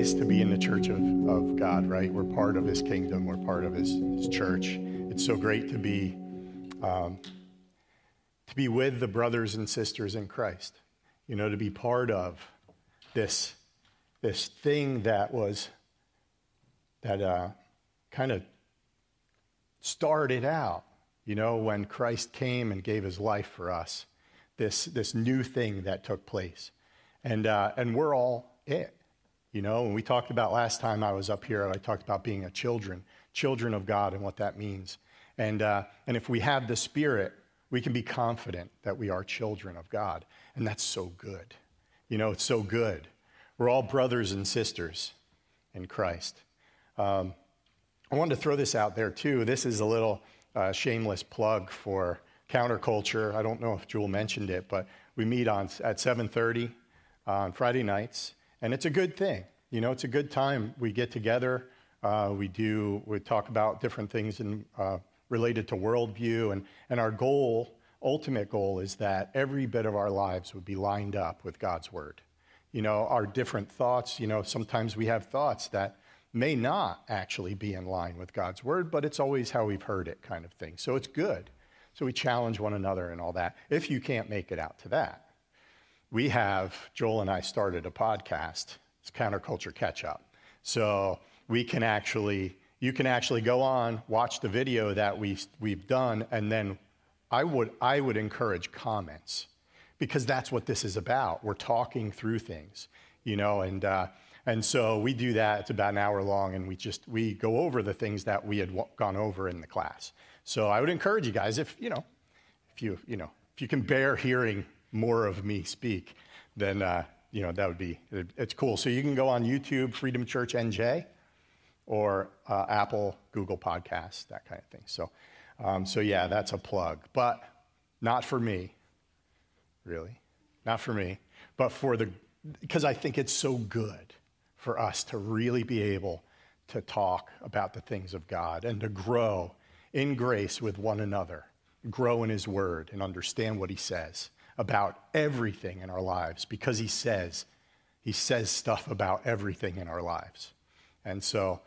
to be in the church of, of God, right? We're part of his kingdom, we're part of his, his church. It's so great to be, um, to be with the brothers and sisters in Christ, you know, to be part of this, this thing that was, that uh, kind of started out, you know, when Christ came and gave his life for us, this, this new thing that took place. And, uh, and we're all it. You know, when we talked about last time I was up here, I talked about being a children, children of God, and what that means. And, uh, and if we have the Spirit, we can be confident that we are children of God. And that's so good. You know, it's so good. We're all brothers and sisters in Christ. Um, I wanted to throw this out there too. This is a little uh, shameless plug for counterculture. I don't know if Jewel mentioned it, but we meet on at 7:30 on Friday nights, and it's a good thing. You know, it's a good time. We get together. Uh, we do. We talk about different things in, uh, related to worldview, and and our goal, ultimate goal, is that every bit of our lives would be lined up with God's word. You know, our different thoughts. You know, sometimes we have thoughts that may not actually be in line with God's word, but it's always how we've heard it, kind of thing. So it's good. So we challenge one another and all that. If you can't make it out to that, we have, Joel and I started a podcast. It's Counterculture Catch Up. So we can actually, you can actually go on, watch the video that we, we've done, and then I would, I would encourage comments because that's what this is about. We're talking through things, you know, and, uh, and so we do that. It's about an hour long, and we just, we go over the things that we had gone over in the class. So I would encourage you guys, if, you know, if you, you know, if you can bear hearing more of me speak, then uh, you know that would be it's cool. So you can go on YouTube, Freedom Church NJ, or uh, Apple, Google Podcasts, that kind of thing. So, um, so yeah, that's a plug, but not for me, really, not for me, but for the because I think it's so good for us to really be able to talk about the things of God and to grow in grace with one another, grow in His Word, and understand what He says about everything in our lives because he says, he says stuff about everything in our lives. And so,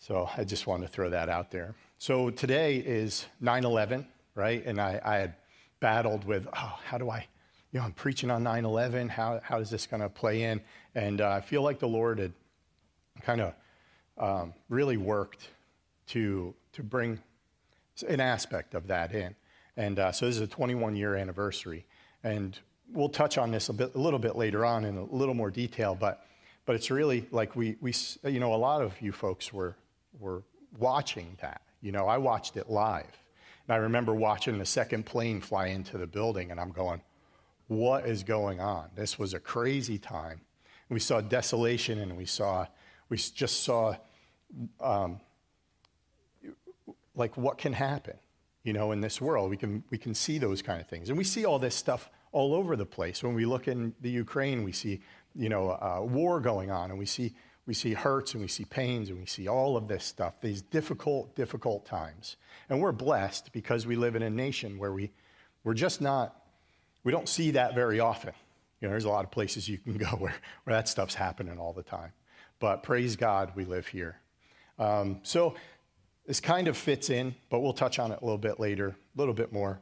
so I just wanted to throw that out there. So today is 9 11, right? And I, I had battled with, oh, how do I, you know, I'm preaching on 9 11. How, how is this going to play in? And uh, I feel like the Lord had kind of um, really worked to, to bring an aspect of that in. And uh, so this is a 21 year anniversary. And we'll touch on this a, bit, a little bit later on in a little more detail, but, but it's really like we, we, you know, a lot of you folks were, were watching that. You know, I watched it live. And I remember watching the second plane fly into the building, and I'm going, what is going on? This was a crazy time. We saw desolation, and we saw, we just saw, um, like what can happen, you know, in this world. We can we can see those kind of things, and we see all this stuff all over the place. When we look in the Ukraine, we see, you know, uh, war going on, and we see, we see hurts, and we see pains, and we see all of this stuff, these difficult, difficult times. And we're blessed because we live in a nation where we, we're just not, we don't see that very often. You know, there's a lot of places you can go where, where that stuff's happening all the time. But praise God, we live here. Um, so this kind of fits in, but we'll touch on it a little bit later, a little bit more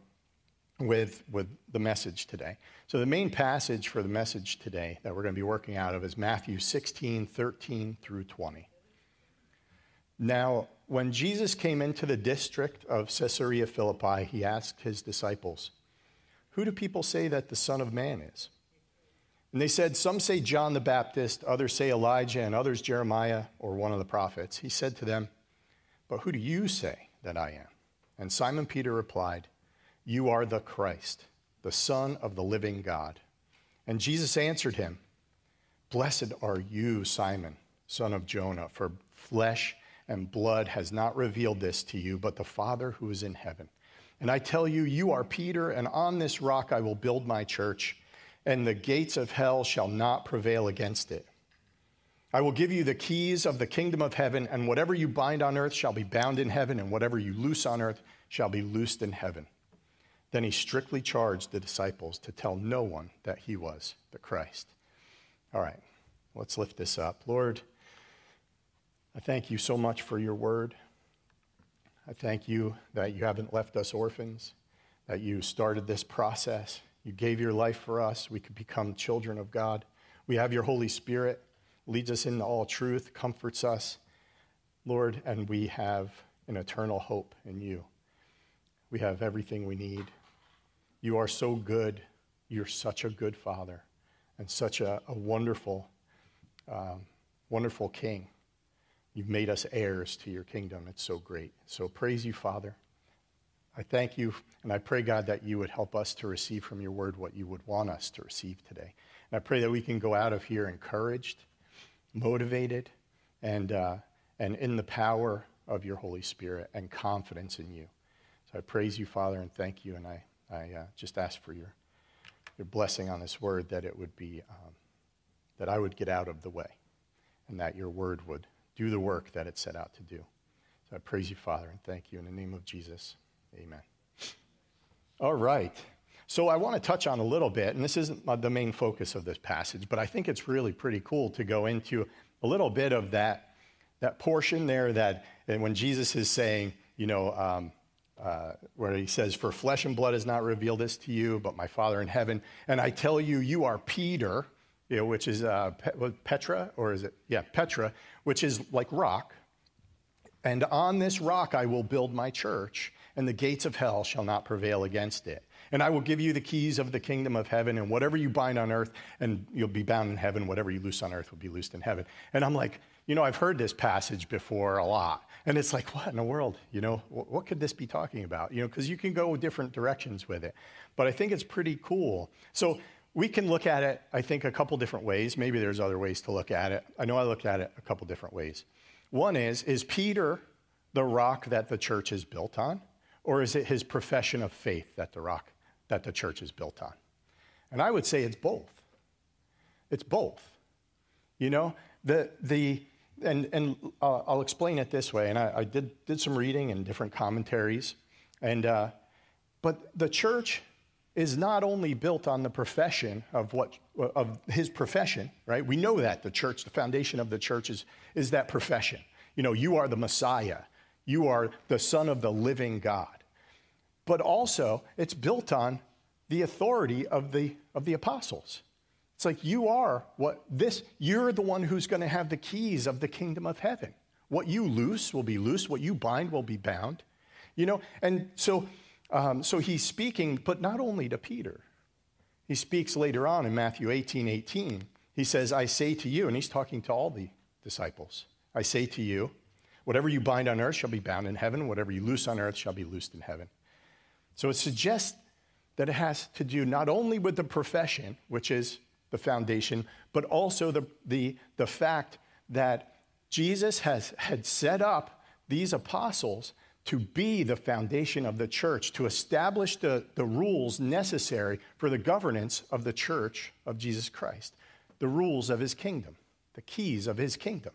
with, with the message today. So, the main passage for the message today that we're going to be working out of is Matthew 16, 13 through 20. Now, when Jesus came into the district of Caesarea Philippi, he asked his disciples, Who do people say that the Son of Man is? And they said, Some say John the Baptist, others say Elijah, and others Jeremiah or one of the prophets. He said to them, But who do you say that I am? And Simon Peter replied, you are the Christ, the Son of the living God. And Jesus answered him, Blessed are you, Simon, son of Jonah, for flesh and blood has not revealed this to you, but the Father who is in heaven. And I tell you, you are Peter, and on this rock I will build my church, and the gates of hell shall not prevail against it. I will give you the keys of the kingdom of heaven, and whatever you bind on earth shall be bound in heaven, and whatever you loose on earth shall be loosed in heaven. Then he strictly charged the disciples to tell no one that he was the Christ. All right, let's lift this up. Lord, I thank you so much for your word. I thank you that you haven't left us orphans, that you started this process. You gave your life for us. We could become children of God. We have your Holy Spirit, leads us into all truth, comforts us, Lord, and we have an eternal hope in you. We have everything we need. You are so good. You're such a good Father and such a, a wonderful, um, wonderful King. You've made us heirs to your kingdom. It's so great. So praise you, Father. I thank you, and I pray, God, that you would help us to receive from your word what you would want us to receive today. And I pray that we can go out of here encouraged, motivated, and, uh, and in the power of your Holy Spirit and confidence in you. So I praise you, Father, and thank you. And I, I uh, just ask for your, your blessing on this word that it would be, um, that I would get out of the way and that your word would do the work that it set out to do. So I praise you, Father, and thank you in the name of Jesus. Amen. All right. So I want to touch on a little bit, and this isn't the main focus of this passage, but I think it's really pretty cool to go into a little bit of that, that portion there that and when Jesus is saying, you know, um, uh, where he says, For flesh and blood has not revealed this to you, but my Father in heaven. And I tell you, you are Peter, you know, which is uh, Petra, or is it? Yeah, Petra, which is like rock. And on this rock I will build my church, and the gates of hell shall not prevail against it. And I will give you the keys of the kingdom of heaven, and whatever you bind on earth, and you'll be bound in heaven, whatever you loose on earth will be loosed in heaven. And I'm like, you know, I've heard this passage before a lot. And it's like, what in the world? You know, what could this be talking about? You know, because you can go different directions with it. But I think it's pretty cool. So we can look at it, I think, a couple different ways. Maybe there's other ways to look at it. I know I looked at it a couple different ways. One is, is Peter the rock that the church is built on? Or is it his profession of faith that the rock that the church is built on? And I would say it's both. It's both. You know, the, the, and, and uh, I'll explain it this way. And I, I, did, did some reading and different commentaries. And, uh, but the church is not only built on the profession of what of his profession, right? We know that the church, the foundation of the church is, is that profession. You know, you are the Messiah. You are the Son of the living God. But also, it's built on the authority of the, of the apostles. It's like you are what this, you're the one who's going to have the keys of the kingdom of heaven. What you loose will be loose, what you bind will be bound. You know, and so, um, so he's speaking, but not only to Peter. He speaks later on in Matthew 18 18. He says, I say to you, and he's talking to all the disciples, I say to you, whatever you bind on earth shall be bound in heaven, whatever you loose on earth shall be loosed in heaven. So it suggests that it has to do not only with the profession, which is the foundation, but also the, the, the fact that Jesus has had set up these apostles to be the foundation of the church, to establish the, the rules necessary for the governance of the church of Jesus Christ. The rules of his kingdom, the keys of his kingdom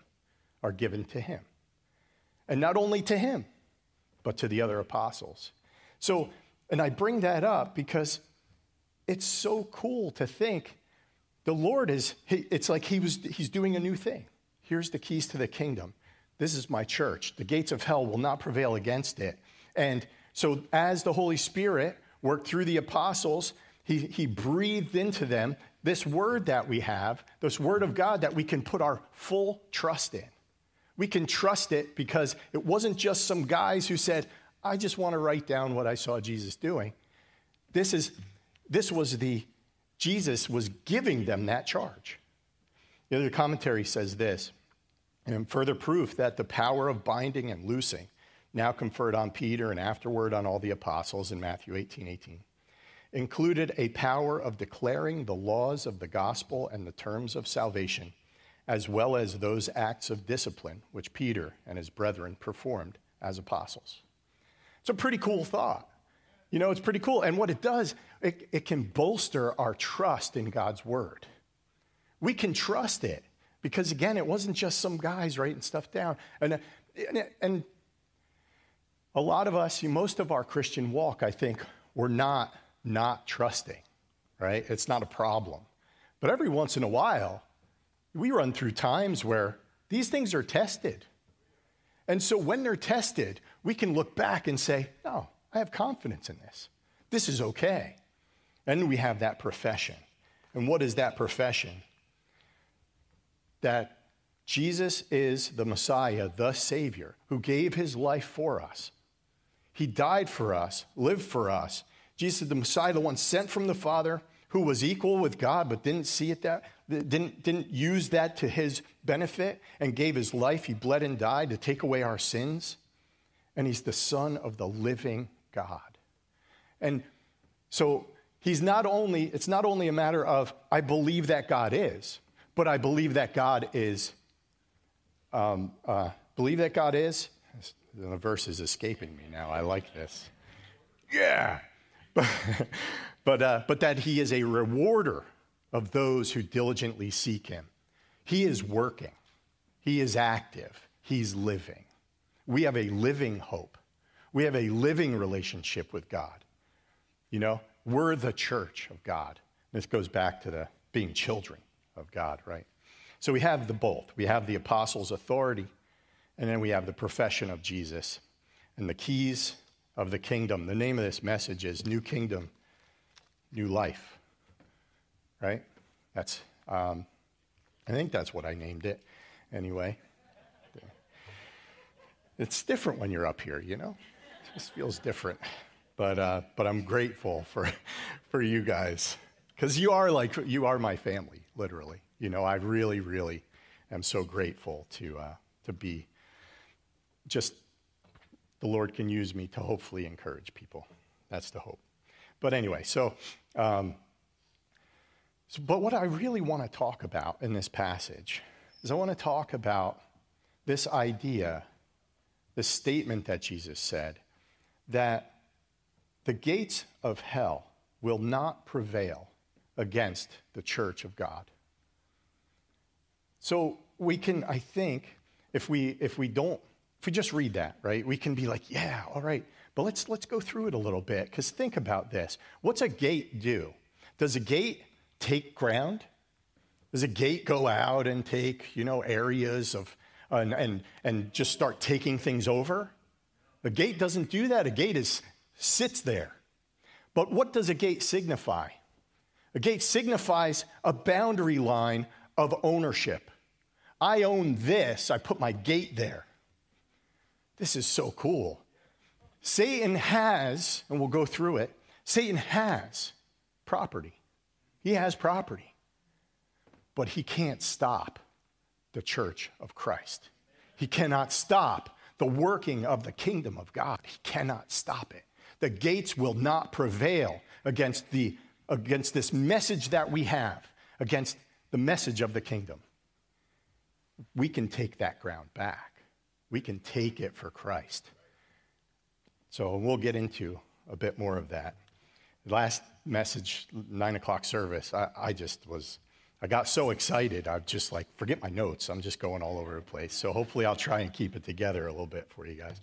are given to him. And not only to him, but to the other apostles. So, and I bring that up because it's so cool to think the Lord is, it's like he was, he's doing a new thing. Here's the keys to the kingdom. This is my church. The gates of hell will not prevail against it. And so, as the Holy Spirit worked through the apostles, he, he breathed into them this word that we have, this word of God that we can put our full trust in. We can trust it because it wasn't just some guys who said, I just want to write down what I saw Jesus doing. This, is, this was the Jesus was giving them that charge. The other commentary says this, and further proof that the power of binding and loosing, now conferred on Peter and afterward on all the apostles in Matthew 18 18, included a power of declaring the laws of the gospel and the terms of salvation, as well as those acts of discipline which Peter and his brethren performed as apostles. It's a pretty cool thought. You know, it's pretty cool. And what it does, it, it can bolster our trust in God's word. We can trust it because, again, it wasn't just some guys writing stuff down. And, and, and a lot of us, most of our Christian walk, I think, we're not not trusting, right? It's not a problem. But every once in a while, we run through times where these things are tested. And so when they're tested, we can look back and say, no, I have confidence in this. This is okay. And we have that profession. And what is that profession? That Jesus is the Messiah, the Savior, who gave his life for us. He died for us, lived for us. Jesus is the Messiah, the one sent from the Father, who was equal with God but didn't see it that didn't, didn't use that to his benefit and gave his life. He bled and died to take away our sins. And he's the Son of the living God. And so he's not only, it's not only a matter of, I believe that God is, but I believe that God is, um, uh, believe that God is, the verse is escaping me now. I like this. Yeah. But, but, uh, but that he is a rewarder of those who diligently seek him. He is working, he is active, he's living. We have a living hope. We have a living relationship with God. You know, we're the church of God. This goes back to the being children of God, right? So we have the both. We have the apostles' authority, and then we have the profession of Jesus and the keys of the kingdom. The name of this message is New Kingdom, New Life right? That's, um, I think that's what I named it anyway. It's different when you're up here, you know? It just feels different. But, uh, but I'm grateful for, for you guys because you are like, you are my family, literally. You know, I really, really am so grateful to, uh, to be just, the Lord can use me to hopefully encourage people. That's the hope. But anyway, so, um, so, but what I really want to talk about in this passage is I want to talk about this idea, this statement that Jesus said, that the gates of hell will not prevail against the church of God. So we can, I think, if we if we don't, if we just read that, right, we can be like, yeah, all right, but let's let's go through it a little bit. Because think about this. What's a gate do? Does a gate take ground? Does a gate go out and take, you know, areas of, and, and, and just start taking things over? A gate doesn't do that. A gate is, sits there. But what does a gate signify? A gate signifies a boundary line of ownership. I own this, I put my gate there. This is so cool. Satan has, and we'll go through it, Satan has property. He has property, but he can't stop the church of Christ. He cannot stop the working of the kingdom of God. He cannot stop it. The gates will not prevail against, the, against this message that we have, against the message of the kingdom. We can take that ground back. We can take it for Christ. So we'll get into a bit more of that last message, nine o'clock service, I, I, just was, I got so excited. I just like, forget my notes. I'm just going all over the place. So hopefully I'll try and keep it together a little bit for you guys.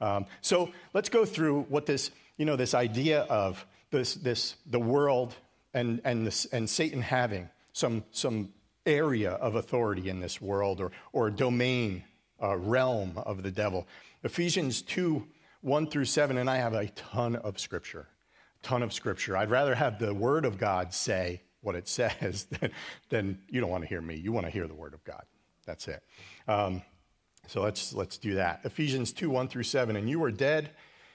Um, so let's go through what this, you know, this idea of this, this, the world and, and, this, and Satan having some, some area of authority in this world or, or domain, uh, realm of the devil. Ephesians 2, 1 through 7, and I have a ton of scripture ton of scripture. I'd rather have the word of God say what it says then, than you don't want to hear me. You want to hear the word of God. That's it. Um, so let's, let's do that. Ephesians 2 1 through 7. And you were dead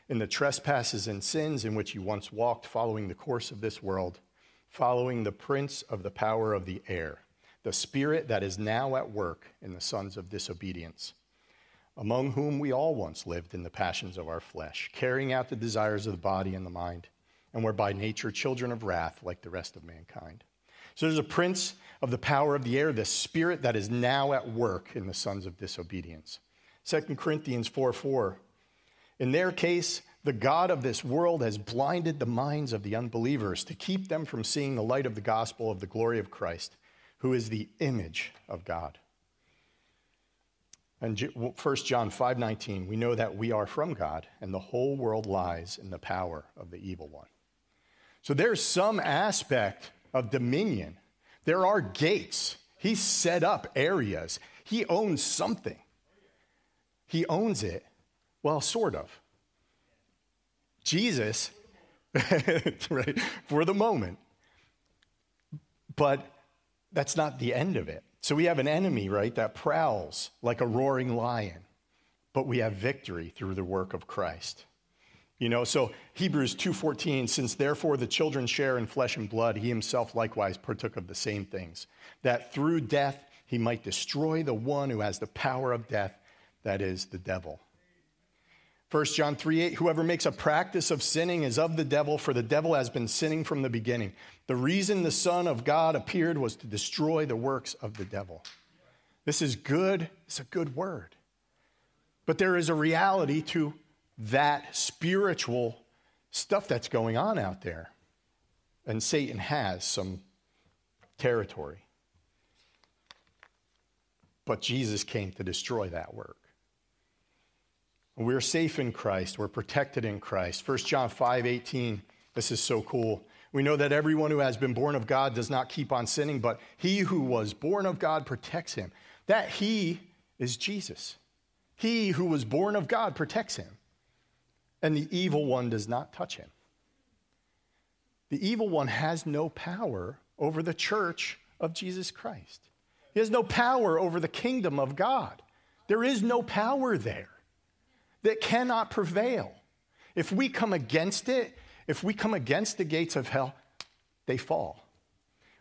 in the trespasses and sins in which you once walked, following the course of this world, following the prince of the power of the air, the spirit that is now at work in the sons of disobedience, among whom we all once lived in the passions of our flesh, carrying out the desires of the body and the mind and we're by nature children of wrath like the rest of mankind. So there's a prince of the power of the air, the spirit that is now at work in the sons of disobedience. 2 Corinthians 4 4. In their case, the God of this world has blinded the minds of the unbelievers to keep them from seeing the light of the gospel of the glory of Christ, who is the image of God. And 1 John 5:19, we know that we are from God and the whole world lies in the power of the evil one. So there's some aspect of dominion. There are gates. He set up areas. He owns something. He owns it. Well, sort of. Jesus, right, for the moment. But that's not the end of it. So we have an enemy, right, that prowls like a roaring lion, but we have victory through the work of Christ. You know, so Hebrews 2:14 since therefore the children share in flesh and blood he himself likewise partook of the same things that through death he might destroy the one who has the power of death that is the devil. 1 John 3 8, whoever makes a practice of sinning is of the devil, for the devil has been sinning from the beginning. The reason the Son of God appeared was to destroy the works of the devil. This is good, it's a good word. But there is a reality to that spiritual stuff that's going on out there. And Satan has some territory. But Jesus came to destroy that work. We're safe in Christ. We're protected in Christ. 1 John 5 18. This is so cool. We know that everyone who has been born of God does not keep on sinning, but he who was born of God protects him. That he is Jesus. He who was born of God protects him, and the evil one does not touch him. The evil one has no power over the church of Jesus Christ. He has no power over the kingdom of God. There is no power there that cannot prevail. If we come against it, if we come against the gates of hell, they fall.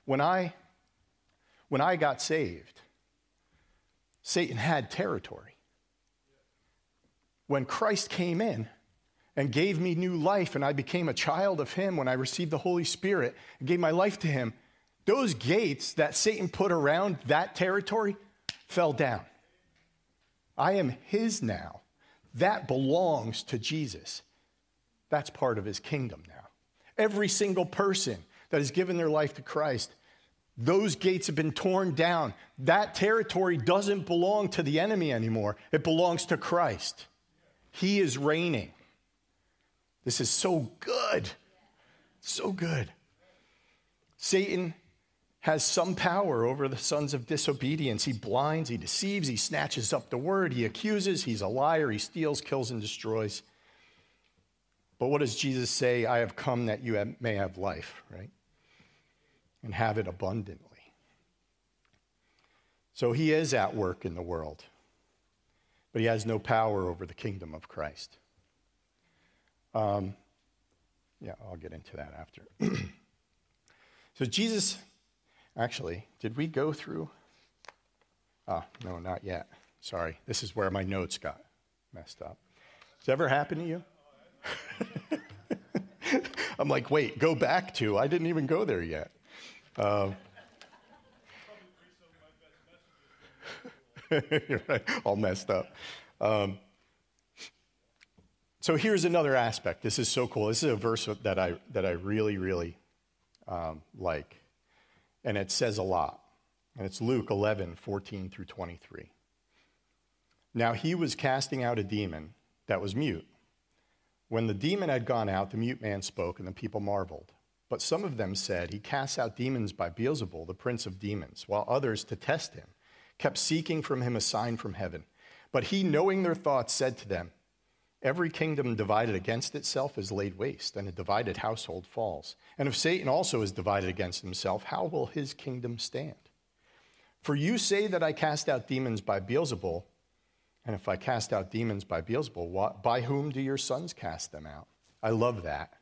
When I when I got saved, Satan had territory. When Christ came in and gave me new life and I became a child of him when I received the Holy Spirit and gave my life to him, those gates that Satan put around that territory fell down. I am his now. That belongs to Jesus. That's part of his kingdom now. Every single person that has given their life to Christ, those gates have been torn down. That territory doesn't belong to the enemy anymore, it belongs to Christ. He is reigning. This is so good. So good. Satan has some power over the sons of disobedience. He blinds, he deceives, he snatches up the word, he accuses, he's a liar, he steals, kills, and destroys. But what does Jesus say? I have come that you may have life, right? And have it abundantly. So he is at work in the world, but he has no power over the kingdom of Christ. Um, yeah, I'll get into that after. so Jesus Actually, did we go through? Oh, no, not yet. Sorry. This is where my notes got messed up. Has ever happened to you? I'm like, wait, go back to. I didn't even go there yet. Uh, right, all messed up. Um, so here's another aspect. This is so cool. This is a verse that I that I really really um, like and it says a lot. And it's Luke 11, 14 through 23. Now he was casting out a demon that was mute. When the demon had gone out, the mute man spoke, and the people marveled. But some of them said, He casts out demons by Beelzebul, the prince of demons, while others, to test him, kept seeking from him a sign from heaven. But he, knowing their thoughts, said to them, Every kingdom divided against itself is laid waste, and a divided household falls. And if Satan also is divided against himself, how will his kingdom stand? For you say that I cast out demons by Beelzebul, and if I cast out demons by Beelzebul, by whom do your sons cast them out? I love that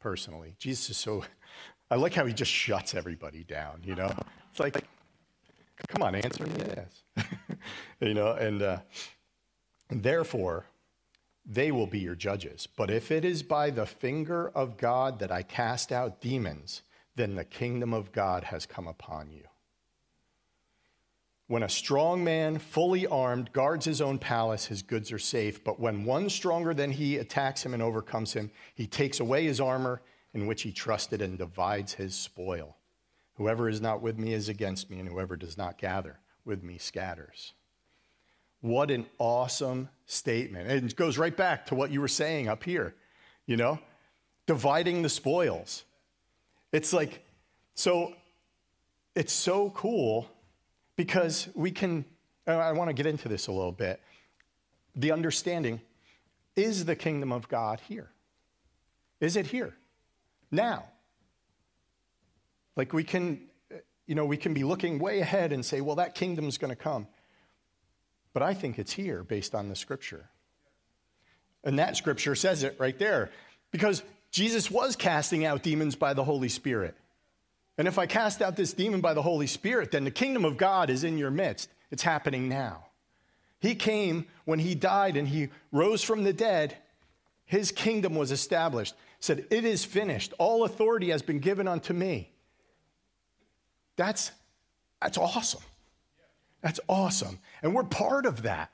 personally. Jesus is so, I like how he just shuts everybody down, you know? It's like, come on, answer me yes. you know, and, uh, and therefore, they will be your judges. But if it is by the finger of God that I cast out demons, then the kingdom of God has come upon you. When a strong man, fully armed, guards his own palace, his goods are safe. But when one stronger than he attacks him and overcomes him, he takes away his armor in which he trusted and divides his spoil. Whoever is not with me is against me, and whoever does not gather with me scatters. What an awesome statement. And it goes right back to what you were saying up here, you know, dividing the spoils. It's like, so it's so cool because we can, I want to get into this a little bit. the understanding is the kingdom of God here? Is it here? Now? Like we can, you know, we can be looking way ahead and say, well, that kingdom's going to come. But I think it's here based on the scripture. And that scripture says it right there. Because Jesus was casting out demons by the Holy Spirit. And if I cast out this demon by the Holy Spirit, then the kingdom of God is in your midst. It's happening now. He came when he died and he rose from the dead. His kingdom was established. Said, It is finished. All authority has been given unto me. That's, that's awesome. That's awesome. And we're part of that.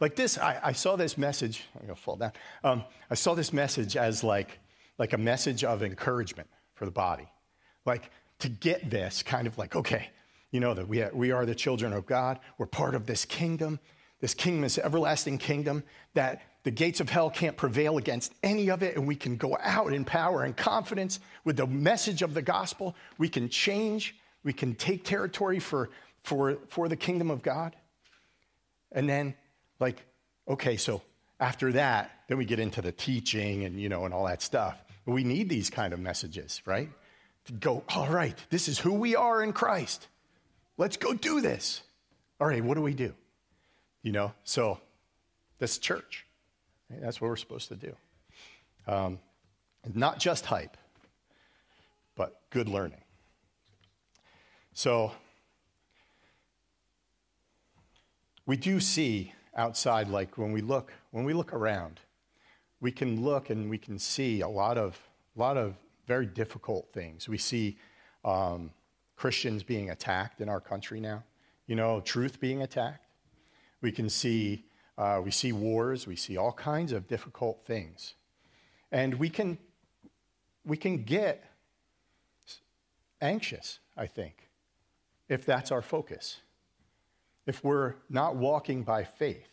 Like this, I, I saw this message. I'm going to fall down. Um, I saw this message as like, like a message of encouragement for the body. Like to get this kind of like, okay, you know that we, we are the children of God. We're part of this kingdom. This kingdom is everlasting kingdom that the gates of hell can't prevail against any of it. And we can go out in power and confidence with the message of the gospel. We can change. We can take territory for, for, for the kingdom of God. And then like, okay, so after that, then we get into the teaching and, you know, and all that stuff. We need these kind of messages, right? To go, all right, this is who we are in Christ. Let's go do this. All right, what do we do? You know, so this church, right? that's what we're supposed to do. Um, not just hype, but good learning. So we do see outside, like when we look, when we look around, we can look and we can see a lot of, a lot of very difficult things. We see um, Christians being attacked in our country now. You know, truth being attacked. We can see, uh, we see wars. We see all kinds of difficult things, and we can, we can get anxious. I think, if that's our focus if we're not walking by faith.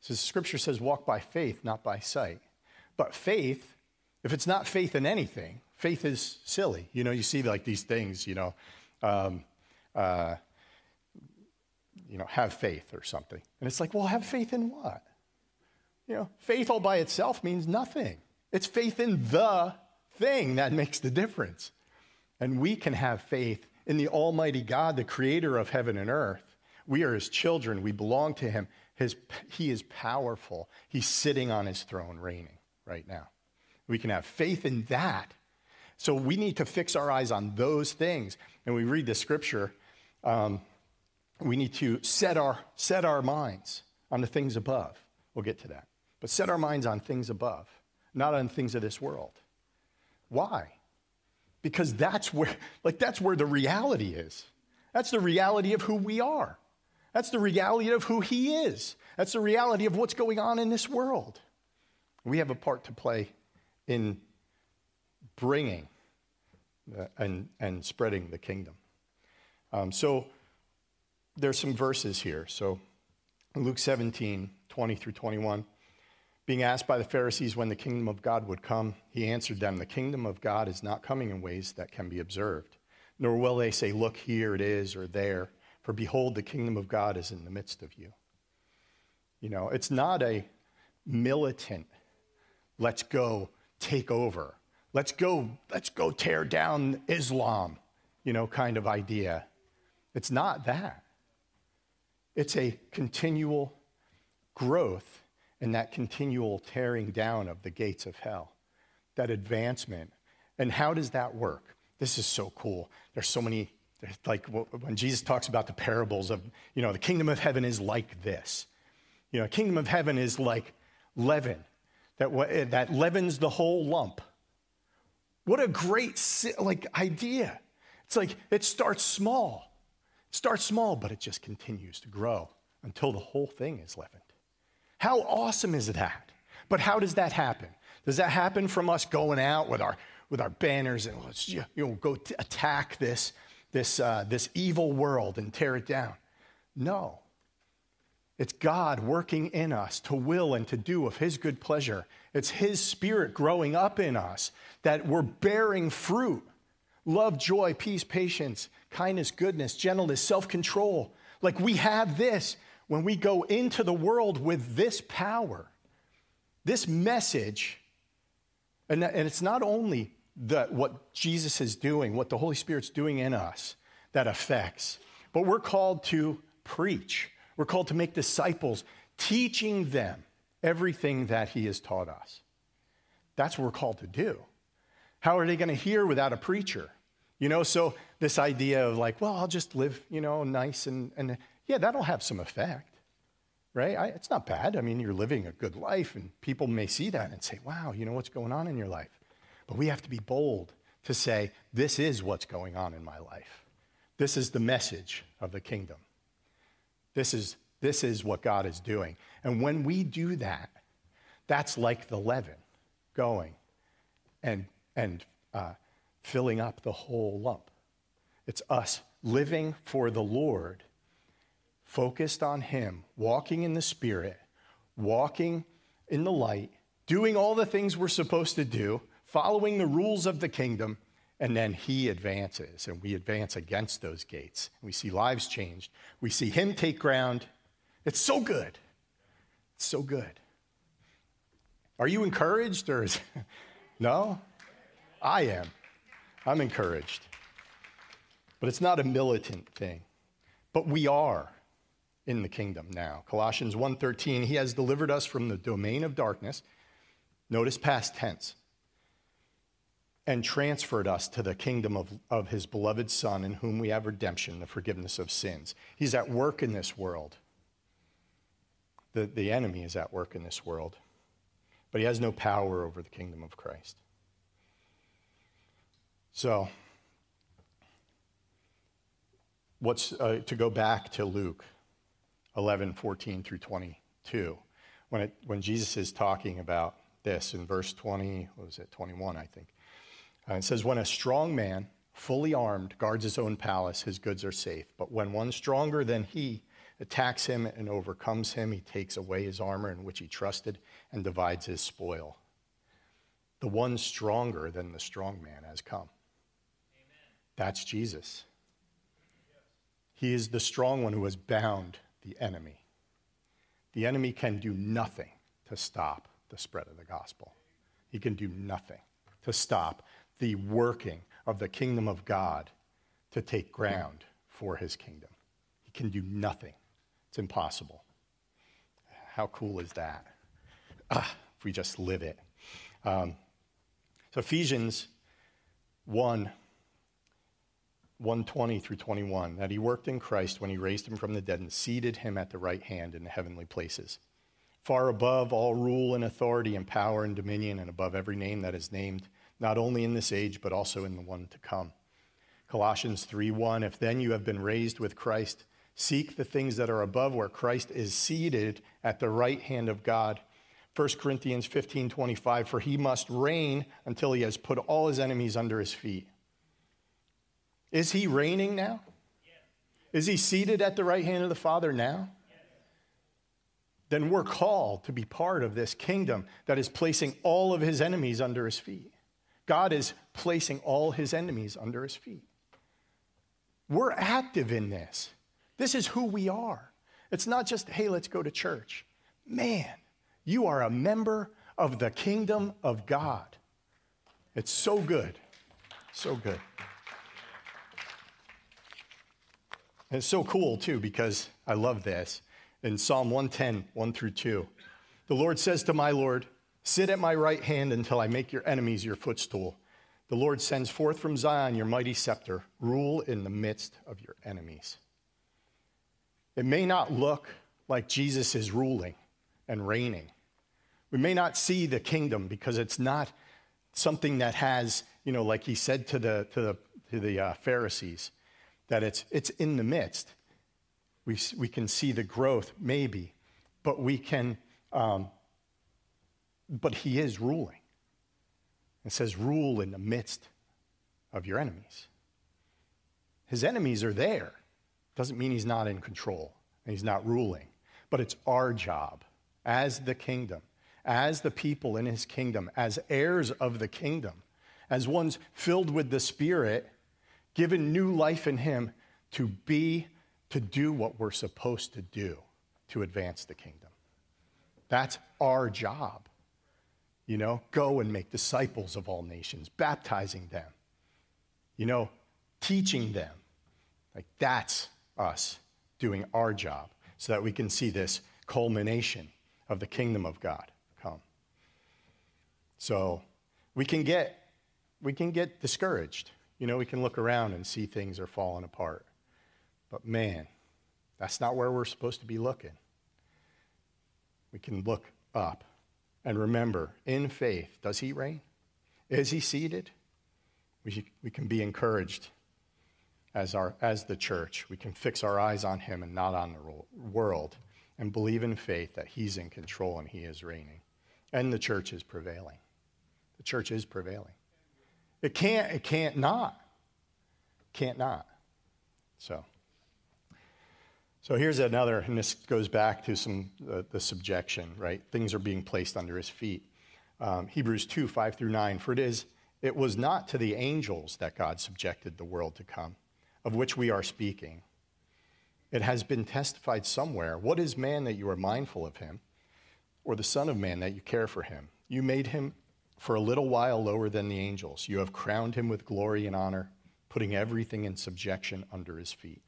So scripture says walk by faith, not by sight. But faith, if it's not faith in anything, faith is silly. You know, you see like these things, you know, um, uh, you know, have faith or something. And it's like, well, have faith in what? You know, faith all by itself means nothing. It's faith in the thing that makes the difference. And we can have faith in the Almighty God, the creator of heaven and earth, we are his children. We belong to him. His, he is powerful. He's sitting on his throne, reigning right now. We can have faith in that. So we need to fix our eyes on those things. And we read the scripture. Um, we need to set our, set our minds on the things above. We'll get to that. But set our minds on things above, not on things of this world. Why? Because that's where, like, that's where the reality is. That's the reality of who we are. That's the reality of who He is. That's the reality of what's going on in this world. We have a part to play in bringing and, and spreading the kingdom. Um, so there's some verses here. So Luke 17, 20 through 21. Being asked by the Pharisees when the kingdom of God would come, he answered them, The kingdom of God is not coming in ways that can be observed, nor will they say, Look, here it is, or there for behold, the kingdom of God is in the midst of you. You know, it's not a militant, let's go take over. Let's go, let's go tear down Islam, you know, kind of idea. It's not that. It's a continual growth and that continual tearing down of the gates of hell, that advancement. And how does that work? This is so cool. There's so many like when Jesus talks about the parables of, you know, the kingdom of heaven is like this. You know, kingdom of heaven is like leaven that, eh, that leavens the whole lump. What a great like idea. It's like it starts small. It starts small, but it just continues to grow until the whole thing is leavened. How awesome is that? But how does that happen? Does that happen from us going out with our with our banners and let's you know go attack this this, uh, this evil world and tear it down. No. It's God working in us to will and to do of His good pleasure. It's His Spirit growing up in us that we're bearing fruit love, joy, peace, patience, kindness, goodness, gentleness, self control. Like we have this when we go into the world with this power, this message, and, and it's not only the, what Jesus is doing, what the Holy Spirit's doing in us that affects, but we're called to preach. We're called to make disciples, teaching them everything that He has taught us. That's what we're called to do. How are they going to hear without a preacher? You know, so this idea of like, well, I'll just live, you know, nice and, and yeah, that'll have some effect, right? I, it's not bad. I mean, you're living a good life, and people may see that and say, wow, you know what's going on in your life. But we have to be bold to say, this is what's going on in my life. This is the message of the kingdom. This is, this is what God is doing. And when we do that, that's like the leaven going and, and uh, filling up the whole lump. It's us living for the Lord, focused on Him, walking in the Spirit, walking in the light, doing all the things we're supposed to do, following the rules of the kingdom, and then He advances, and we advance against those gates. We see lives changed. We see Him take ground. It's so good. It's so good. Are you encouraged or is, no? I am. I'm encouraged. But it's not a militant thing. But we are in the kingdom now. Colossians 1:13, he has delivered us from the domain of darkness. Notice past tense. And transferred us to the kingdom of, of his beloved Son, in whom we have redemption, the forgiveness of sins. He's at work in this world. The, the enemy is at work in this world, but he has no power over the kingdom of Christ. So, what's uh, to go back to Luke 11, 14 through 22, when, it, when Jesus is talking about this in verse 20, what was it, 21, I think. Uh, it says, When a strong man, fully armed, guards his own palace, his goods are safe. But when one stronger than he attacks him and overcomes him, he takes away his armor in which he trusted and divides his spoil. The one stronger than the strong man has come. Amen. That's Jesus. He is the strong one who has bound the enemy. The enemy can do nothing to stop the spread of the gospel. He can do nothing to stop the working of the kingdom of God to take ground for his kingdom. He can do nothing. It's impossible. How cool is that? Ah, if we just live it. Um, so, Ephesians 1 120 through 21 that he worked in Christ when he raised him from the dead and seated him at the right hand in the heavenly places, far above all rule and authority and power and dominion, and above every name that is named, not only in this age, but also in the one to come. Colossians 3 1 If then you have been raised with Christ, seek the things that are above where Christ is seated at the right hand of God. 1 Corinthians 15:25 For he must reign until he has put all his enemies under his feet. Is he reigning now? Is he seated at the right hand of the Father now? Then we're called to be part of this kingdom that is placing all of his enemies under his feet. God is placing all his enemies under his feet. We're active in this. This is who we are. It's not just, hey, let's go to church. Man, you are a member of the kingdom of God. It's so good. So good. And it's so cool, too, because I love this. In Psalm 110, 1 through 2, the Lord says to my Lord, Sit at my right hand until I make your enemies your footstool. The Lord sends forth from Zion your mighty scepter, rule in the midst of your enemies. It may not look like Jesus is ruling and reigning. We may not see the kingdom because it's not something that has, you know, like he said to the, to the, to the uh, Pharisees, that it's, it's in the midst. We, we can see the growth, maybe, but we can, um, but he is ruling. It says, rule in the midst of your enemies. His enemies are there. Doesn't mean he's not in control and he's not ruling, but it's our job as the kingdom, as the people in his kingdom, as heirs of the kingdom, as ones filled with the Spirit given new life in Him to be, to do what we're supposed to do, to advance the kingdom. That's our job. You know, go and make disciples of all nations, baptizing them, you know, teaching them. Like that's us doing our job so that we can see this culmination of the kingdom of God come. So we can get we can get discouraged. You know, we can look around and see things are falling apart. But man, that's not where we're supposed to be looking. We can look up and remember in faith, does he reign? Is he seated? We, we can be encouraged as, our, as the church. We can fix our eyes on him and not on the world and believe in faith that he's in control and he is reigning. And the church is prevailing. The church is prevailing. It can't, it can't not. Can't not. So. So here's another, and this goes back to some uh, the subjection, right? Things are being placed under his feet. Um, Hebrews 2, 5 through 9. For it is, it was not to the angels that God subjected the world to come, of which we are speaking. It has been testified somewhere. What is man that you are mindful of him, or the Son of Man that you care for him? You made him for a little while lower than the angels. You have crowned him with glory and honor, putting everything in subjection under his feet.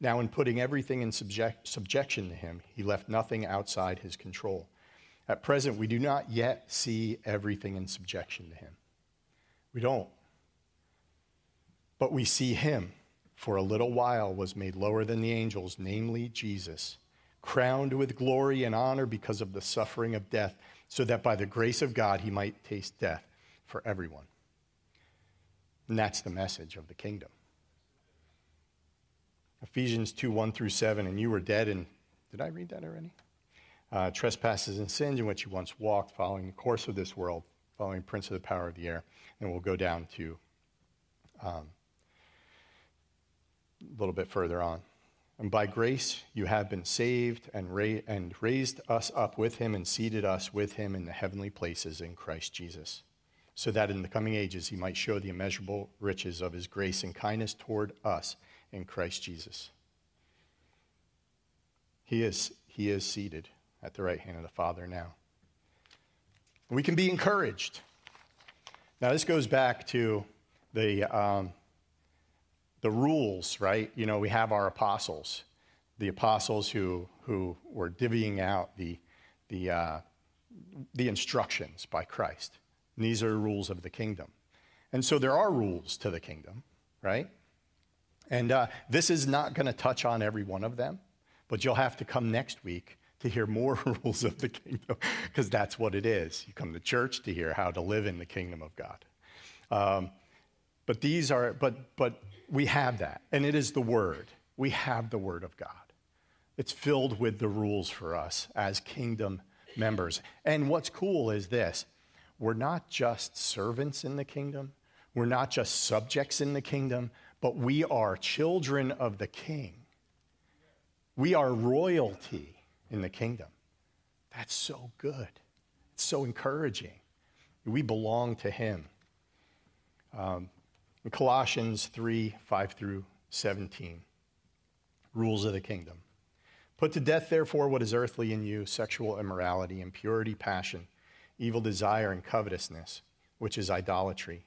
Now, in putting everything in subject, subjection to him, he left nothing outside his control. At present, we do not yet see everything in subjection to him. We don't. But we see him, for a little while, was made lower than the angels, namely Jesus, crowned with glory and honor because of the suffering of death so that by the grace of God he might taste death for everyone. And that's the message of the kingdom. Ephesians 2 1 through 7, and you were dead and did I read that already? Uh, trespasses and sins in which you once walked, following the course of this world, following prince of the power of the air. And we'll go down to um, a little bit further on. And by grace you have been saved and, ra- and raised us up with him and seated us with him in the heavenly places in Christ Jesus, so that in the coming ages he might show the immeasurable riches of his grace and kindness toward us in Christ Jesus. He is, he is seated at the right hand of the Father now. We can be encouraged. Now, this goes back to the. Um, the rules, right? You know, we have our apostles, the apostles who, who were divvying out the, the, uh, the instructions by Christ. And these are rules of the kingdom. And so there are rules to the kingdom, right? And uh, this is not going to touch on every one of them, but you'll have to come next week to hear more rules of the kingdom, because that's what it is. You come to church to hear how to live in the kingdom of God. Um, but these are, but, but we have that, and it is the Word. We have the Word of God. It's filled with the rules for us as kingdom members. And what's cool is this we're not just servants in the kingdom, we're not just subjects in the kingdom, but we are children of the king. We are royalty in the kingdom. That's so good. It's so encouraging. We belong to him. Um, in Colossians 3 5 through 17, rules of the kingdom. Put to death, therefore, what is earthly in you sexual immorality, impurity, passion, evil desire, and covetousness, which is idolatry.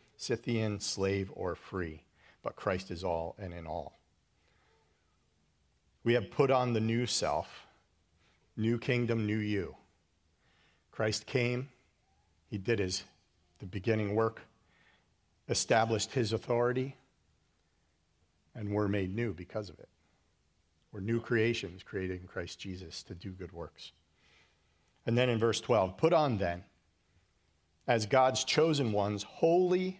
Scythian, slave, or free, but Christ is all and in all. We have put on the new self, new kingdom, new you. Christ came, he did his the beginning work established his authority, and we're made new because of it. We're new creations created in Christ Jesus to do good works. And then in verse 12, put on then, as God's chosen ones, holy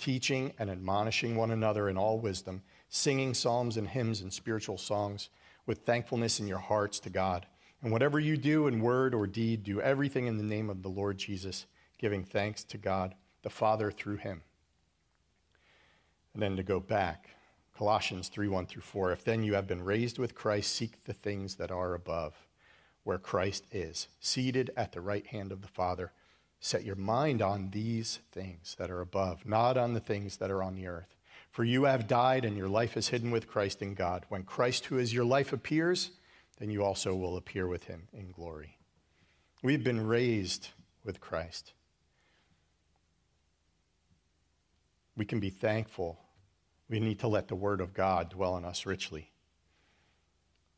teaching and admonishing one another in all wisdom, singing psalms and hymns and spiritual songs with thankfulness in your hearts to God. And whatever you do in word or deed, do everything in the name of the Lord Jesus, giving thanks to God the Father through him. And then to go back, Colossians 3 1 through 4. If then you have been raised with Christ, seek the things that are above, where Christ is, seated at the right hand of the Father. Set your mind on these things that are above, not on the things that are on the earth. For you have died, and your life is hidden with Christ in God. When Christ, who is your life, appears, then you also will appear with him in glory. We've been raised with Christ. We can be thankful. We need to let the Word of God dwell in us richly.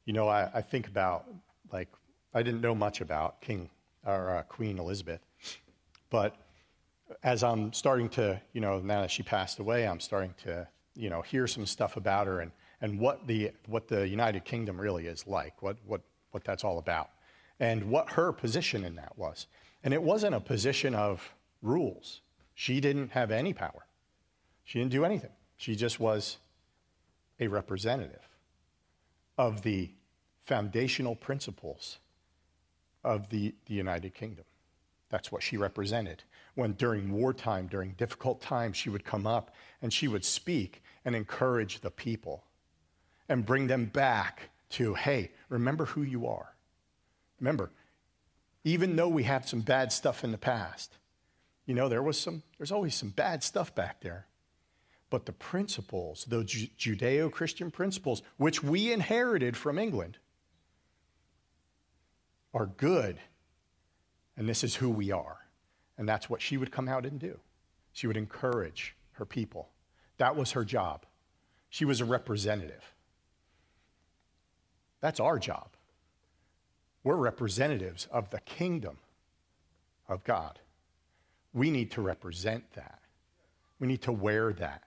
You know, I, I think about, like, I didn't know much about King or uh, Queen Elizabeth, but as I'm starting to, you know, now that she passed away, I'm starting to, you know, hear some stuff about her and, and what, the, what the United Kingdom really is like, what, what, what that's all about, and what her position in that was. And it wasn't a position of rules. She didn't have any power. She didn't do anything. She just was a representative of the foundational principles of the, the United Kingdom. That's what she represented. When during wartime, during difficult times, she would come up and she would speak and encourage the people and bring them back to, hey, remember who you are. Remember, even though we had some bad stuff in the past, you know, there was some, there's always some bad stuff back there. But the principles, the Judeo Christian principles, which we inherited from England, are good. And this is who we are. And that's what she would come out and do. She would encourage her people. That was her job. She was a representative. That's our job. We're representatives of the kingdom of God. We need to represent that. We need to wear that.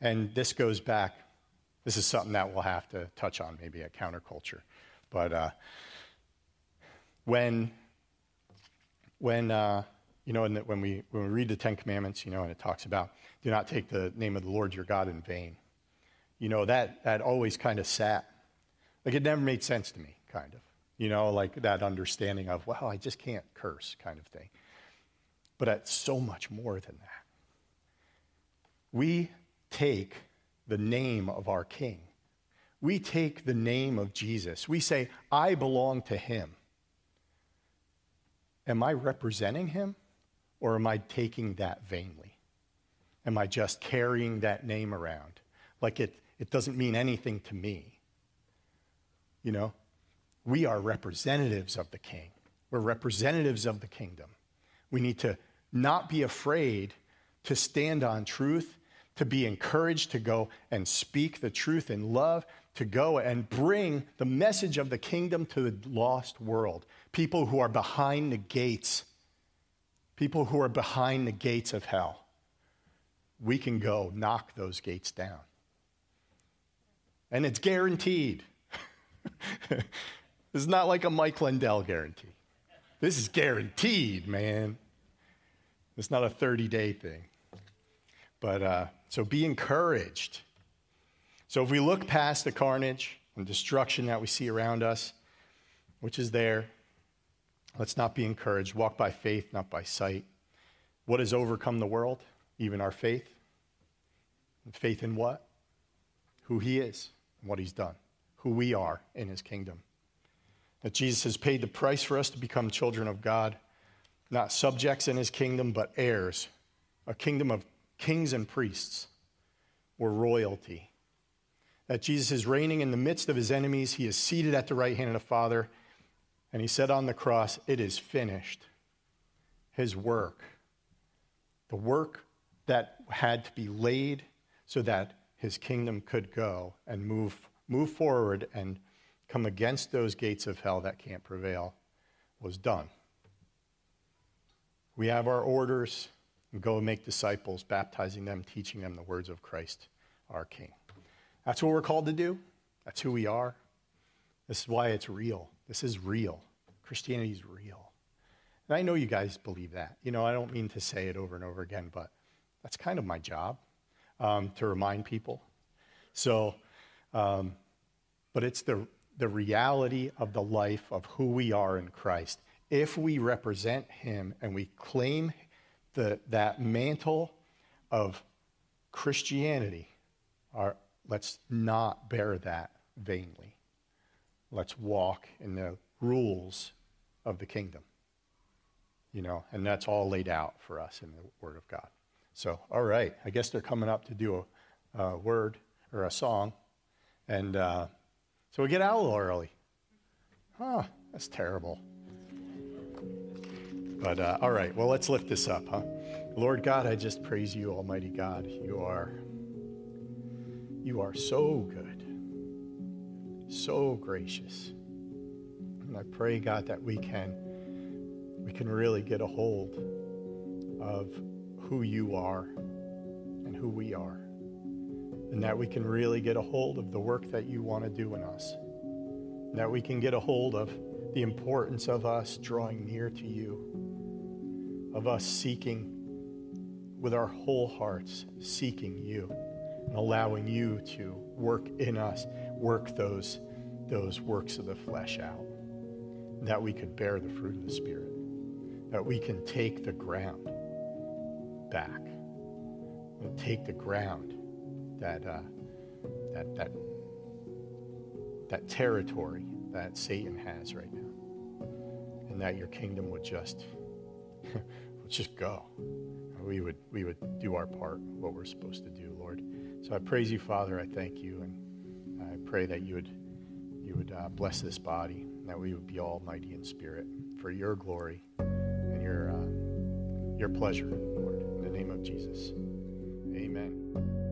And this goes back, this is something that we'll have to touch on maybe at counterculture. But uh, when, when, uh, you know, when, we, when we read the Ten Commandments, you know, and it talks about do not take the name of the Lord your God in vain. You know, that, that always kind of sat, like it never made sense to me, kind of. You know, like that understanding of, well, I just can't curse kind of thing. But it's so much more than that. We take the name of our King. We take the name of Jesus. We say, I belong to him. Am I representing him or am I taking that vainly? Am I just carrying that name around like it, it doesn't mean anything to me? You know, we are representatives of the king. We're representatives of the kingdom. We need to not be afraid to stand on truth to be encouraged to go and speak the truth in love, to go and bring the message of the kingdom to the lost world. People who are behind the gates, people who are behind the gates of hell. We can go knock those gates down. And it's guaranteed. it's not like a Mike Lindell guarantee. This is guaranteed, man. It's not a 30 day thing. But uh, so be encouraged. So if we look past the carnage and destruction that we see around us, which is there, let's not be encouraged. Walk by faith, not by sight. What has overcome the world? Even our faith. faith in what? Who he is and what he's done. Who we are in his kingdom. That Jesus has paid the price for us to become children of God, not subjects in his kingdom, but heirs. A kingdom of kings and priests or royalty. That Jesus is reigning in the midst of his enemies. He is seated at the right hand of the Father. And he said on the cross, It is finished. His work, the work that had to be laid so that his kingdom could go and move, move forward and come against those gates of hell that can't prevail, was done. We have our orders go and make disciples, baptizing them, teaching them the words of Christ, our King. That's what we're called to do. That's who we are. This is why it's real. This is real. Christianity is real. And I know you guys believe that. You know, I don't mean to say it over and over again, but that's kind of my job um, to remind people. So, um, but it's the, the reality of the life of who we are in Christ. If we represent Him and we claim the, that mantle of Christianity, our, let's not bear that vainly. Let's walk in the rules of the kingdom. You know, and that's all laid out for us in the Word of God. So, all right, I guess they're coming up to do a, a word or a song. And uh, so we get out a little early. Huh, that's terrible. But uh, all right, well, let's lift this up, huh? Lord God, I just praise you, Almighty God. You are, you are so good, so gracious. And I pray, God, that we can, we can really get a hold of who you are and who we are. And that we can really get a hold of the work that you want to do in us. And that we can get a hold of the importance of us drawing near to you, of us seeking with our whole hearts, seeking you and allowing you to work in us, work those, those works of the flesh out. That we could bear the fruit of the Spirit, that we can take the ground back and take the ground that, uh, that, that, that territory that Satan has right now. And that your kingdom would just, would just go. We would, we would do our part, what we're supposed to do. So I praise you, Father. I thank you. And I pray that you would, you would uh, bless this body, that we would be almighty in spirit for your glory and your, uh, your pleasure, Lord. In the name of Jesus. Amen.